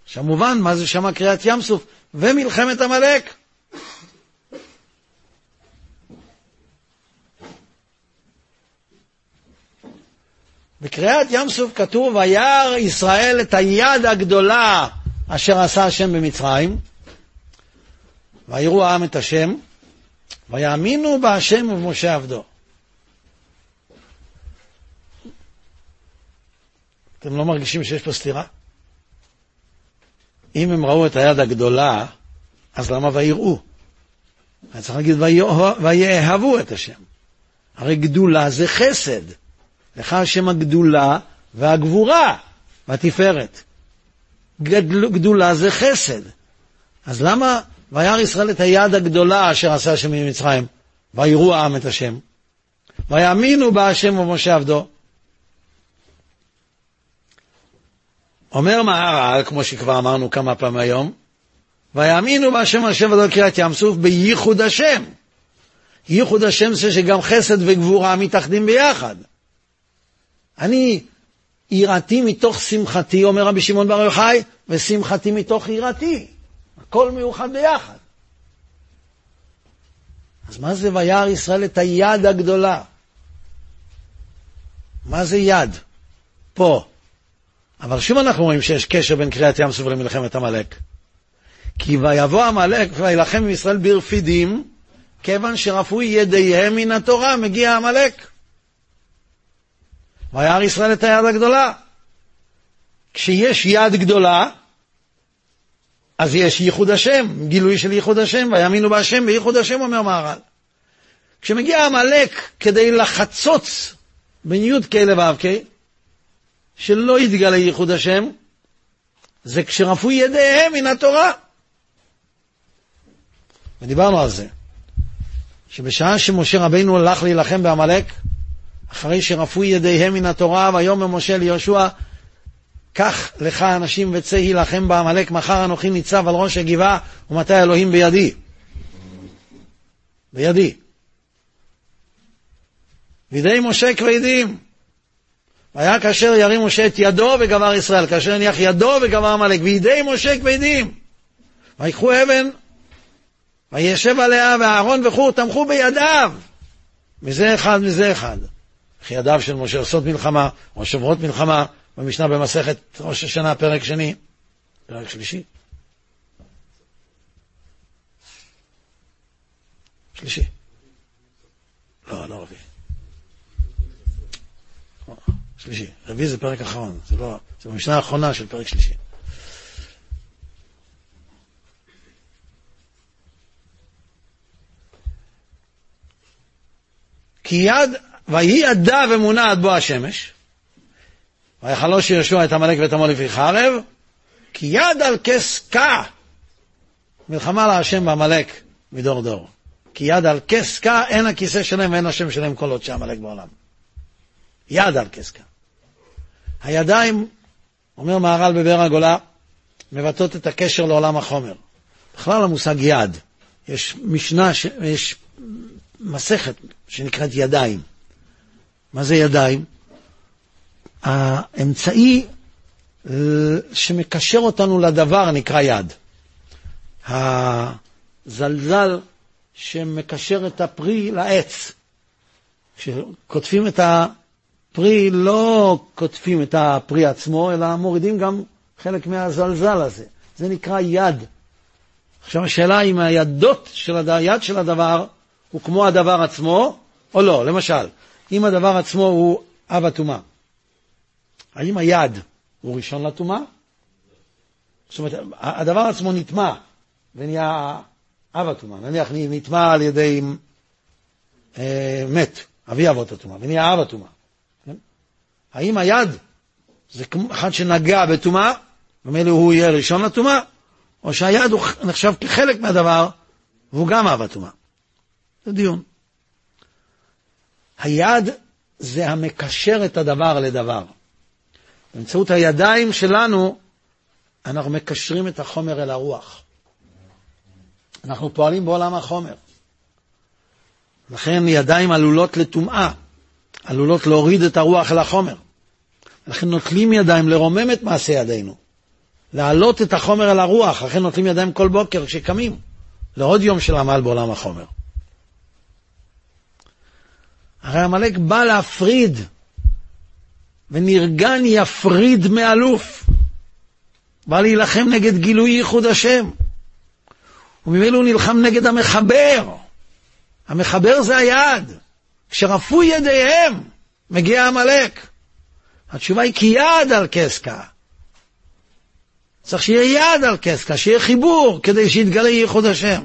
עכשיו מובן מה זה שמה קריאת ים סוף ומלחמת עמלק. בקריאת ים סוף כתוב, וירא ישראל את היד הגדולה אשר עשה השם במצרים, ויראו העם את השם, ויאמינו בהשם ובמשה עבדו. אתם לא מרגישים שיש פה סתירה? אם הם ראו את היד הגדולה, אז למה ויראו? אני צריך להגיד ויאהבו את השם. הרי גדולה זה חסד. לך השם הגדולה והגבורה והתפארת. גדל, גדולה זה חסד. אז למה וירא ישראל את היד הגדולה אשר עשה השם ממצרים, ויראו העם את השם, ויאמינו בה השם ומשה עבדו. אומר מהר"ל, כמו שכבר אמרנו כמה פעמים היום, ויאמינו בה השם עבדו קריאת ים סוף בייחוד השם. ייחוד השם זה שגם חסד וגבורה מתאחדים ביחד. אני יראתי מתוך שמחתי, אומר רבי שמעון בר יוחאי, ושמחתי מתוך יראתי. הכל מאוחד ביחד. אז מה זה וירא ישראל את היד הגדולה? מה זה יד? פה. אבל שוב אנחנו רואים שיש קשר בין קריאת ים סוף למלחמת עמלק. כי ויבוא עמלק וילחם עם ישראל ברפידים, כיוון שרפו ידיהם מן התורה, מגיע עמלק. וירא ישראל את היד הגדולה. כשיש יד גדולה, אז יש ייחוד השם, גילוי של ייחוד השם, ויאמינו בהשם בייחוד השם, אומר מהר"ל. כשמגיע עמלק כדי לחצוץ בין י"ק לו"ק, שלא יתגלה ייחוד השם, זה כשרפו ידיהם מן התורה. ודיברנו על זה, שבשעה שמשה רבינו הלך להילחם בעמלק, אחרי שרפו ידיהם מן התורה, ויאמר משה ליהושע, קח לך אנשים וצא הילחם בעמלק, מחר אנוכי ניצב על ראש הגבעה, ומתי אלוהים בידי. בידי. בידי משה כבדים. והיה כאשר ירים משה את ידו וגבר ישראל, כאשר הניח ידו וגבר עמלק, בידי משה כבדים. ויקחו אבן, וישב עליה, ואהרון וחור תמכו בידיו. מזה אחד, מזה אחד. וכי ידיו של משה עושות מלחמה, או שוברות מלחמה, במשנה במסכת ראש השנה, פרק שני, פרק שלישי. שלישי. לא, לא רביעי. שלישי. רביעי זה פרק אחרון, זה לא, זה במשנה האחרונה של פרק שלישי. כי יד, ויהי ידה ומונה עד בוא השמש, ויחלוש יהושע את עמלק ואת עמו לפי חרב, כי יד על כס כה, מלחמה להשם בעמלק מדור דור. כי יד על כס כה, אין הכיסא שלהם ואין השם שלהם כל עוד שעמלק בעולם. יד על כס כה. הידיים, אומר מהר"ל בבאר הגולה, מבטאות את הקשר לעולם החומר. בכלל המושג יד, יש משנה, יש מסכת שנקראת ידיים. מה זה ידיים? האמצעי אה, שמקשר אותנו לדבר נקרא יד. הזלזל שמקשר את הפרי לעץ. כשקוטפים את הפרי, לא קוטפים את הפרי עצמו, אלא מורידים גם חלק מהזלזל הזה. זה נקרא יד. עכשיו השאלה אם הידות של הד... היד של הדבר הוא כמו הדבר עצמו, או לא. למשל, אם הדבר עצמו הוא אב הטומאה, האם היד הוא ראשון לטומאה? זאת אומרת, הדבר עצמו נטמע ונהיה אב הטומאה. נניח נטמע על ידי אה, מת, אבי אבות הטומאה, ונהיה אב הטומאה. כן? האם היד זה כמו אחד שנגע בטומאה, ומילא הוא יהיה ראשון לטומאה, או שהיד הוא נחשב כחלק מהדבר, והוא גם אב הטומאה. זה דיון. היד זה המקשר את הדבר לדבר. באמצעות הידיים שלנו אנחנו מקשרים את החומר אל הרוח. אנחנו פועלים בעולם החומר. לכן ידיים עלולות לטומאה, עלולות להוריד את הרוח אל החומר. לכן נוטלים ידיים לרומם את מעשה ידינו, להעלות את החומר אל הרוח, לכן נוטלים ידיים כל בוקר כשקמים, לעוד יום של עמל בעולם החומר. הרי עמלק בא להפריד ונרגן יפריד מאלוף. בא להילחם נגד גילוי ייחוד השם. וממילא הוא נלחם נגד המחבר. המחבר זה היד. כשרפו ידיהם, מגיע עמלק. התשובה היא כי יד על קסקה. צריך שיהיה יד על קסקה, שיהיה חיבור, כדי שיתגלה ייחוד השם.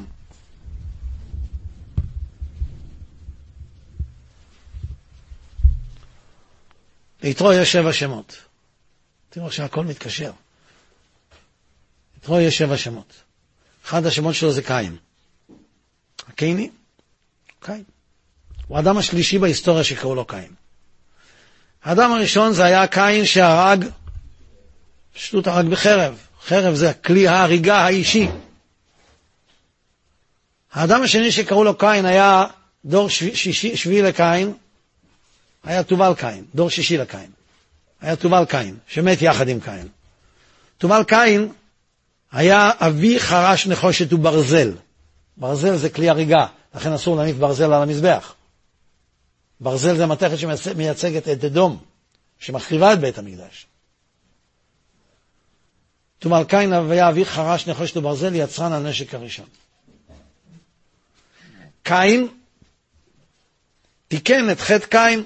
ליתרו יש שבע שמות. תראו איך שהכל מתקשר. ליתרו יש שבע שמות. אחד השמות שלו זה קין. הקייני, קין. הוא האדם השלישי בהיסטוריה שקראו לו קין. האדם הראשון זה היה קין שהרג, פשוט הרג בחרב. חרב זה כלי ההריגה האישי. האדם השני שקראו לו קין היה דור שביעי לקין, היה תובל קין, דור שישי לקין. היה תובל קין, שמת יחד עם קין. תובל קין היה אבי חרש נחושת וברזל. ברזל זה כלי הריגה, לכן אסור להניף ברזל על המזבח. ברזל זה מתכת שמייצגת את אדום, שמחריבה את בית המקדש. תומל קין אביה אבי חרש נחושת וברזל יצרן הנשק הראשון. קין תיקן את חטא קין.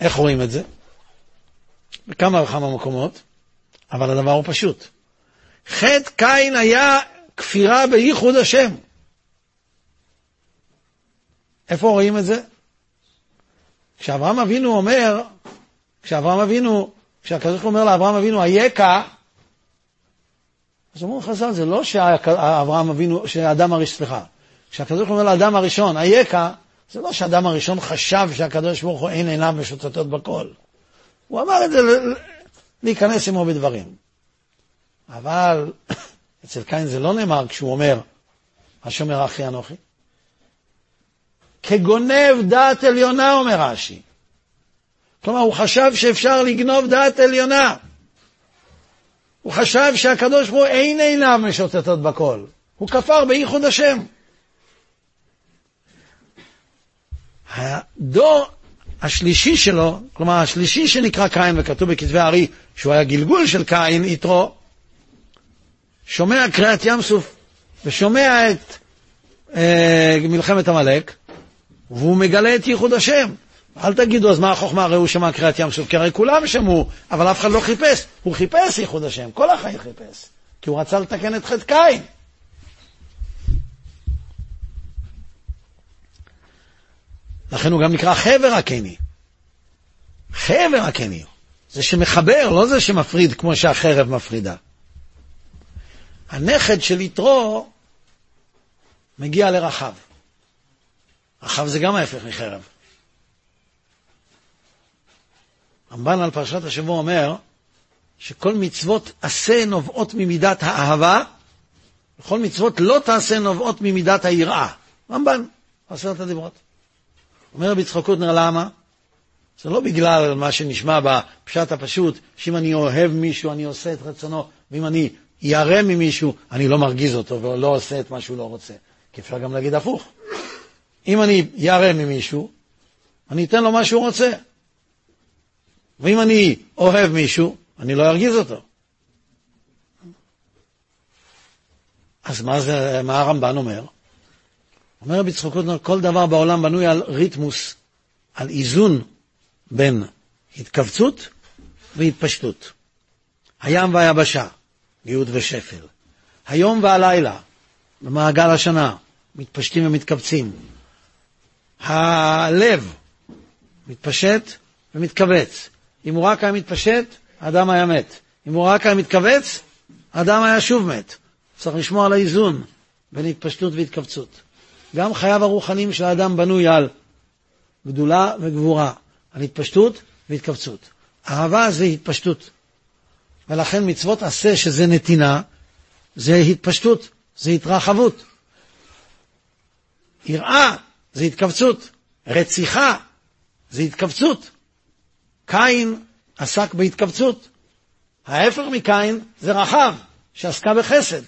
איך רואים את זה? בכמה וכמה מקומות, אבל הדבר הוא פשוט. חטא קין היה כפירה בייחוד השם. איפה רואים את זה? כשאברהם אבינו אומר, כשאברהם אבינו, כשהקדוש אומר לאברהם אבינו, אייכה, אז אומרים חז"ל, זה לא שאברהם אבינו, שאדם הראשון, סליחה, כשהקדוש אומר לאדם הראשון, אייכה, זה לא שאדם הראשון חשב שהקדוש ברוך הוא אין עיניו משוטטות בכל. הוא אמר את זה להיכנס עמו בדברים. אבל אצל קין זה לא נאמר כשהוא אומר, השומר אחי אנוכי. כגונב דעת עליונה, אומר רש"י. כלומר, הוא חשב שאפשר לגנוב דעת עליונה. הוא חשב שהקדוש ברוך הוא אין עיניו משוטטות בכל. הוא כפר בייחוד השם. הדור השלישי שלו, כלומר השלישי שנקרא קין וכתוב בכתבי הארי שהוא היה גלגול של קין, יתרו, שומע קריאת ים סוף ושומע את אה, מלחמת עמלק, והוא מגלה את ייחוד השם. אל תגידו, אז מה החוכמה? הרי הוא שמע קריאת ים סוף, כי הרי כולם שמעו, אבל אף אחד לא חיפש. הוא חיפש ייחוד השם, כל החיים חיפש, כי הוא רצה לתקן את חטא קין. לכן הוא גם נקרא חבר הקני. חבר הקני. זה שמחבר, לא זה שמפריד כמו שהחרב מפרידה. הנכד של יתרו מגיע לרחב. רחב זה גם ההפך מחרב. רמב"ן על פרשת השבוע אומר שכל מצוות עשה נובעות ממידת האהבה, וכל מצוות לא תעשה נובעות ממידת היראה. רמב"ן, עשרת הדיברות. אומר רבי יצחק קוטנר, למה? זה לא בגלל מה שנשמע בפשט הפשוט, שאם אני אוהב מישהו, אני עושה את רצונו, ואם אני ירא ממישהו, אני לא מרגיז אותו ולא עושה את מה שהוא לא רוצה. כי אפשר גם להגיד הפוך. אם אני ירא ממישהו, אני אתן לו מה שהוא רוצה. ואם אני אוהב מישהו, אני לא ארגיז אותו. אז מה, זה, מה הרמב"ן אומר? אומר רבי יצחק קוטנר, כל דבר בעולם בנוי על ריתמוס, על איזון בין התכווצות והתפשטות. הים והיבשה, גאות ושפל. היום והלילה, במעגל השנה, מתפשטים ומתכווצים. הלב מתפשט ומתכווץ. אם הוא רק היה מתפשט, האדם היה מת. אם הוא רק היה מתכווץ, האדם היה שוב מת. צריך לשמור על האיזון בין התפשטות והתכווצות. גם חייו הרוחניים של האדם בנוי על גדולה וגבורה, על התפשטות והתכווצות. אהבה זה התפשטות. ולכן מצוות עשה שזה נתינה, זה התפשטות, זה התרחבות. יראה זה התכווצות, רציחה זה התכווצות. קין עסק בהתכווצות. ההפך מקין זה רחב, שעסקה בחסד.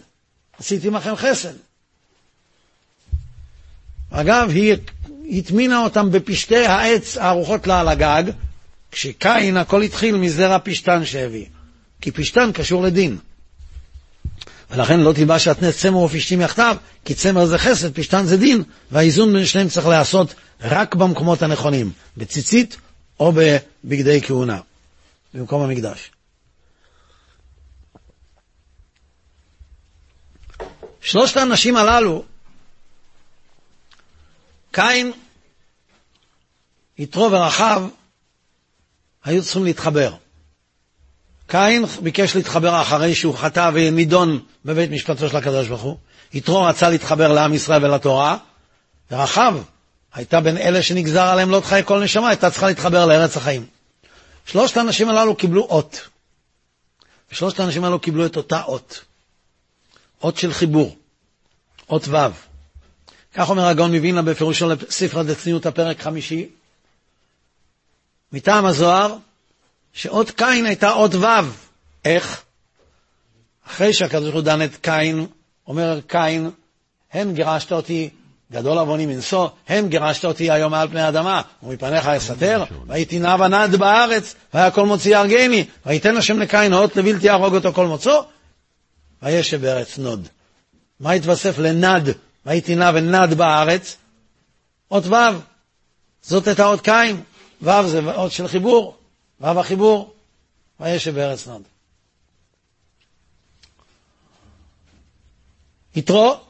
עשיתי עמכם חסד. אגב, היא הטמינה אותם בפשטי העץ הארוחות לה על הגג, כשקין הכל התחיל מזרע פשתן שהביא, כי פשתן קשור לדין. ולכן לא תלבש שעטנז צמר ופשתים יחדיו, כי צמר זה חסד, פשתן זה דין, והאיזון בין שניהם צריך להיעשות רק במקומות הנכונים, בציצית או בבגדי כהונה, במקום המקדש. שלושת האנשים הללו קין, יתרו ורחב היו צריכים להתחבר. קין ביקש להתחבר אחרי שהוא חטא ונידון בבית משפטו של הקדוש ברוך הוא. יתרו רצה להתחבר לעם ישראל ולתורה, ורחב הייתה בין אלה שנגזר עליהם לא תחיי כל נשמה, הייתה צריכה להתחבר לארץ החיים. שלושת האנשים הללו קיבלו אות. ושלושת האנשים הללו קיבלו את אותה אות. אות של חיבור. אות ו'. כך אומר הגאון מווילנה בפירושו לספר דצניעות הפרק חמישי, מטעם הזוהר, שאות קין הייתה אות ו'. איך? אחרי שהקדוש ברוך הוא דן את קין, אומר קין, הן גירשת אותי, גדול עווני מנשוא, הן גירשת אותי היום מעל פני האדמה, ומפניך אסתר, והייתי נע ונד בארץ, והיה כל מוציא יהרגני, ויתן השם לקין אות לבלתי יהרוג אותו כל מוצאו, וישב בארץ נוד. מה התווסף לנד, והייתי נע ונד בארץ? אות ו', זאת הייתה אות קין, ו' זה אות של חיבור, ו' החיבור, וישב בארץ נוד. יתרו,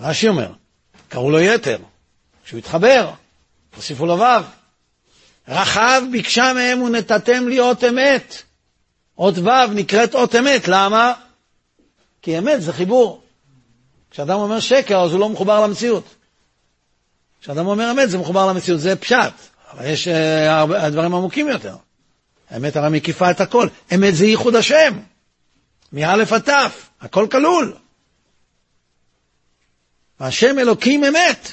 רש"י אומר, קראו לו יתר, כשהוא התחבר, הוסיפו לו ו'. רחב ביקשה מהם ונתתם לי אות אמת. אות ו' נקראת אות אמת, למה? כי אמת זה חיבור. כשאדם אומר שקר, אז הוא לא מחובר למציאות. כשאדם אומר אמת, זה מחובר למציאות, זה פשט. אבל יש uh, הרבה, דברים עמוקים יותר. האמת הרי מקיפה את הכל. אמת זה ייחוד השם. מא' עד ת', הכל כלול. השם אלוקים אמת.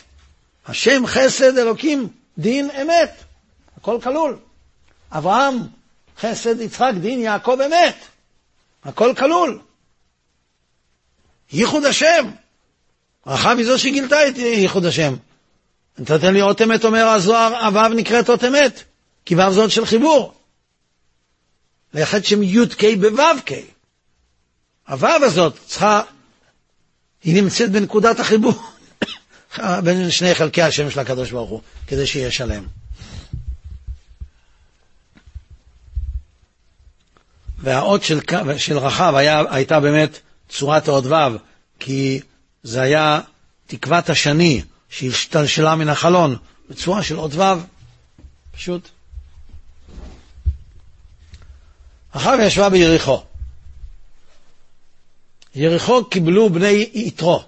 השם חסד אלוקים דין אמת. הכל כלול. אברהם חסד יצחק דין יעקב אמת. הכל כלול. ייחוד השם. רחב היא זו שגילתה את ייחוד השם. נותן לי אות אמת, אומר הזוהר, הוו נקראת אות אמת, כי וו זאת של חיבור. ליחד שם י"ק בו"ק. הוו הזאת צריכה היא נמצאת בנקודת החיבור בין שני חלקי השם של הקדוש ברוך הוא, כדי שיהיה שלם. והאות של, של רחב היה, הייתה באמת צורת האות ו', כי זה היה תקוות השני שהשתלשלה מן החלון בצורה של אות ו', פשוט. רחב ישבה ביריחו. יריחו קיבלו בני יתרו,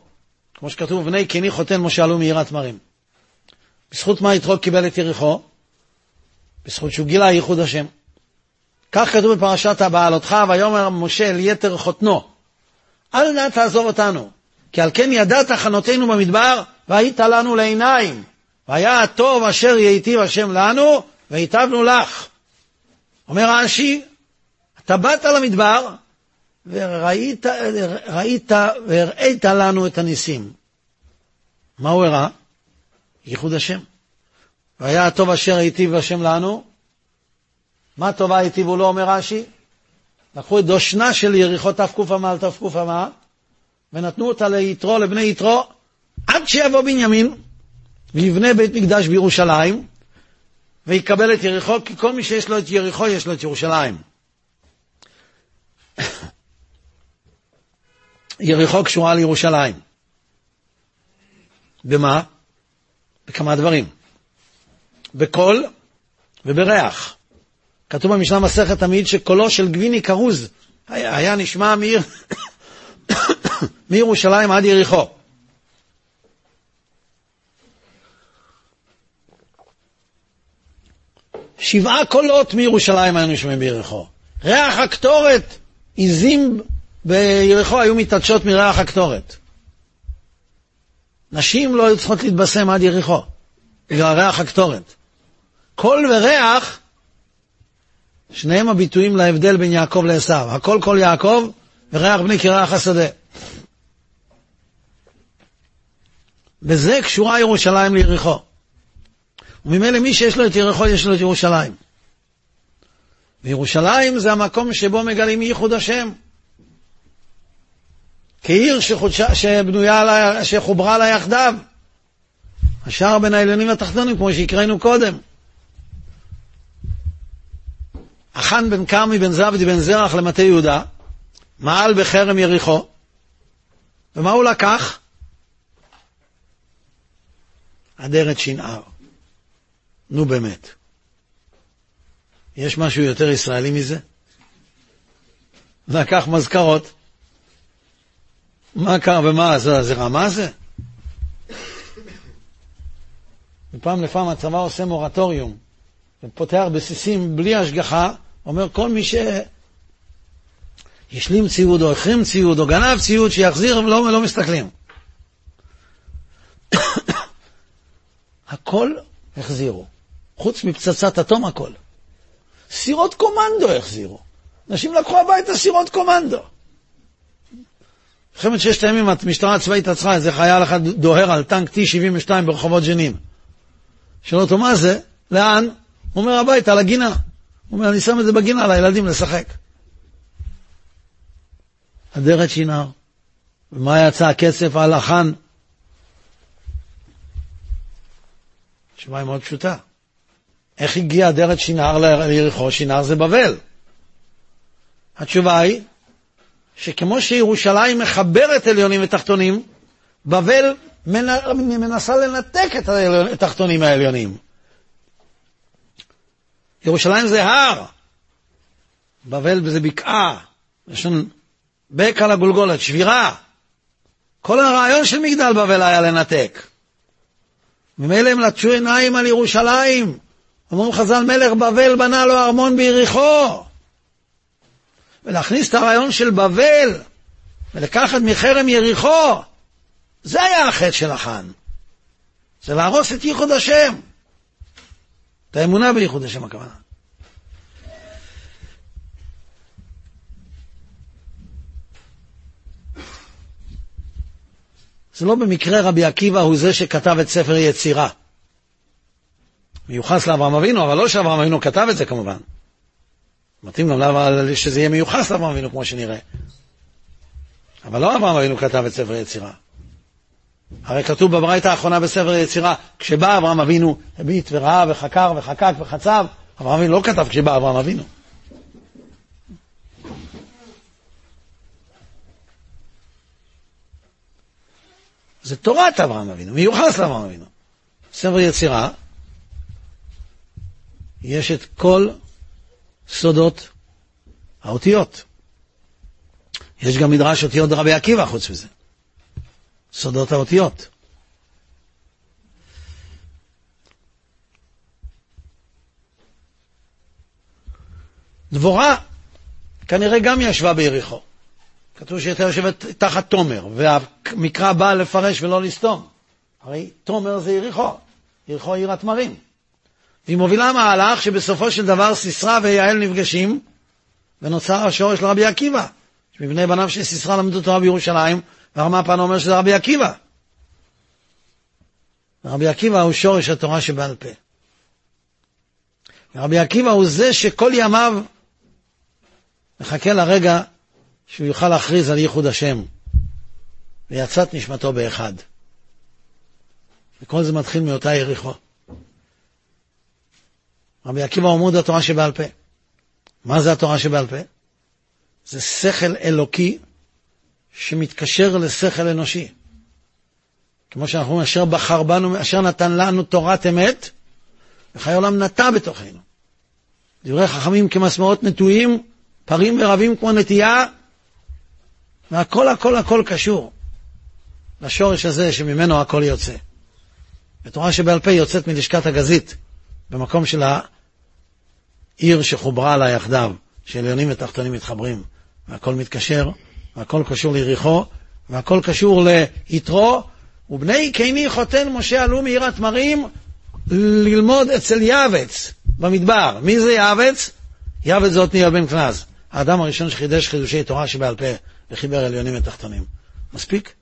כמו שכתוב, בני קני חותן משה עלו מיראת מרים. בזכות מה יתרו קיבל את יריחו? בזכות שהוא גילה ייחוד השם. כך כתוב בפרשת הבעלותך, ויאמר משה אל יתר חותנו, אל נא תעזוב אותנו, כי על כן ידעת חנותינו במדבר, והיית לנו לעיניים. והיה הטוב אשר ייטיב השם לנו, והיטבנו לך. אומר רש"י, אתה באת למדבר, וראית ראית והראית לנו את הניסים. מה הוא הראה? ייחוד השם. והיה הטוב אשר היטיב השם לנו. מה טובה היטיבו לו, אומר רש"י? לקחו את דושנה של יריחו תק"א מעל תק"א מה, ונתנו אותה ליתרו, לבני יתרו, עד שיבוא בנימין ויבנה בית מקדש בירושלים, ויקבל את יריחו, כי כל מי שיש לו את יריחו יש לו את ירושלים. יריחו קשורה לירושלים. במה? בכמה דברים. בקול ובריח. כתוב במשנה מסכת תמיד שקולו של גביני כרוז היה, נשמע מעיר, מירושלים עד יריחו. שבעה קולות מירושלים היו נשמעים ביריחו. ריח הקטורת, עזים ביריחו היו מתעדשות מריח הקטורת. נשים לא היו צריכות להתבשם עד יריחו, בגלל ריח הקטורת. קול וריח, שניהם הביטויים להבדל בין יעקב לעשו. הכל קול יעקב, וריח בני כריח השדה. בזה קשורה ירושלים ליריחו. וממילא מי שיש לו את יריחו, יש לו את ירושלים. וירושלים זה המקום שבו מגלים ייחוד השם. כעיר שחודשה, שבנויה, לה, שחוברה לה יחדיו. השער בין העליונים לתחתונים, כמו שהקראנו קודם. החאן בן כרמי בן זבדי בן זרח למטה יהודה, מעל בחרם יריחו, ומה הוא לקח? אדרת שנער. נו באמת. יש משהו יותר ישראלי מזה? לקח מזכרות, מה קרה ומה, זה, זה רמה זה? מפעם לפעם הצבא עושה מורטוריום, ופותח בסיסים בלי השגחה, אומר כל מי שהשלים ציוד או החרים ציוד או גנב ציוד שיחזיר, לא, לא מסתכלים. הכל החזירו, חוץ מפצצת אטום הכל. סירות קומנדו החזירו. אנשים לקחו הביתה סירות קומנדו. מלחמת ששת הימים, המשטרה הצבאית עצרה איזה חייל אחד דוהר על טנק T-72 ברחובות ג'נין. שואל אותו, מה זה? לאן? הוא אומר, הביתה, לגינה. הוא אומר, אני שם את זה בגינה לילדים לשחק. אדרת שינר. ומה יצא הכסף על החאן? התשובה היא מאוד פשוטה. איך הגיע אדרת שינר ליריחו? שינר זה בבל. התשובה היא שכמו שירושלים מחברת עליונים ותחתונים, בבל מנסה לנתק את התחתונים העליונים. ירושלים זה הר, בבל זה בקעה, לשון בק על הגולגולת, שבירה. כל הרעיון של מגדל בבל היה לנתק. ממילא הם לטשו עיניים על ירושלים. אומרים חז"ל, מלך בבל בנה לו ארמון ביריחו. ולהכניס את הרעיון של בבל ולקחת מחרם יריחו, זה היה החטא של החאן. זה להרוס את ייחוד השם. את האמונה בייחוד השם הכוונה. זה לא במקרה רבי עקיבא הוא זה שכתב את ספר יצירה. מיוחס לאברהם אבינו, אבל לא שאברהם אבינו כתב את זה כמובן. מתאים גם שזה יהיה מיוחס לאברהם אבינו כמו שנראה. אבל לא אברהם אבינו כתב את ספר יצירה. הרי כתוב בברייתא האחרונה בספר יצירה, כשבא אברהם אבינו, הביט וראה וחקר וחקק וחצב, אברהם אבינו לא כתב כשבא אברהם אבינו. זה תורת אברהם אבינו, מיוחס לאברהם אבינו. ספר יצירה, יש את כל סודות האותיות. יש גם מדרש אותיות רבי עקיבא חוץ מזה. סודות האותיות. דבורה כנראה גם ישבה ביריחו. כתוב שהיא הייתה יושבת תחת תומר, והמקרא בא לפרש ולא לסתום. הרי תומר זה יריחו, יריחו עיר התמרים. והיא מובילה מהלך שבסופו של דבר סיסרא ויעל נפגשים, ונוצר השורש לרבי עקיבא. מבני בניו של סיסרא למדו תורה בירושלים, והרמפ"ן אומר שזה רבי עקיבא. רבי עקיבא הוא שורש התורה שבעל פה. רבי עקיבא הוא זה שכל ימיו מחכה לרגע שהוא יוכל להכריז על ייחוד השם, ויצאת נשמתו באחד. וכל זה מתחיל מאותה יריחו. רבי עקיבא עמוד התורה שבעל פה. מה זה התורה שבעל פה? זה שכל אלוקי שמתקשר לשכל אנושי. כמו שאנחנו אומרים, אשר בחר בנו, אשר נתן לנו תורת אמת, וחיי עולם נטע בתוכנו. דברי חכמים כמסמרות נטועים, פרים ורבים כמו נטייה, והכל הכל הכל קשור לשורש הזה שממנו הכל יוצא. ותורה שבעל פה יוצאת מלשכת הגזית, במקום של העיר שחוברה לה יחדיו, שעליונים ותחתונים מתחברים, והכל מתקשר, והכל קשור ליריחו, והכל קשור ליתרו, ובני קיני חותן משה עלו מעיר התמרים ללמוד אצל יעבץ במדבר. מי זה יעבץ? יעבץ זה עתניאל בן קנז, האדם הראשון שחידש חידושי תורה שבעל פה וחיבר עליונים ותחתונים. מספיק?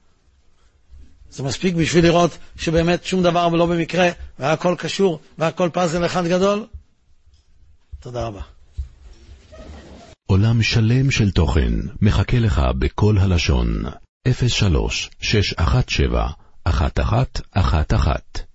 זה מספיק בשביל לראות שבאמת שום דבר לא במקרה, והכל קשור, והכל פאזל אחד גדול? תודה רבה. עולם שלם של תוכן מחכה לך בכל הלשון, 03 617 1111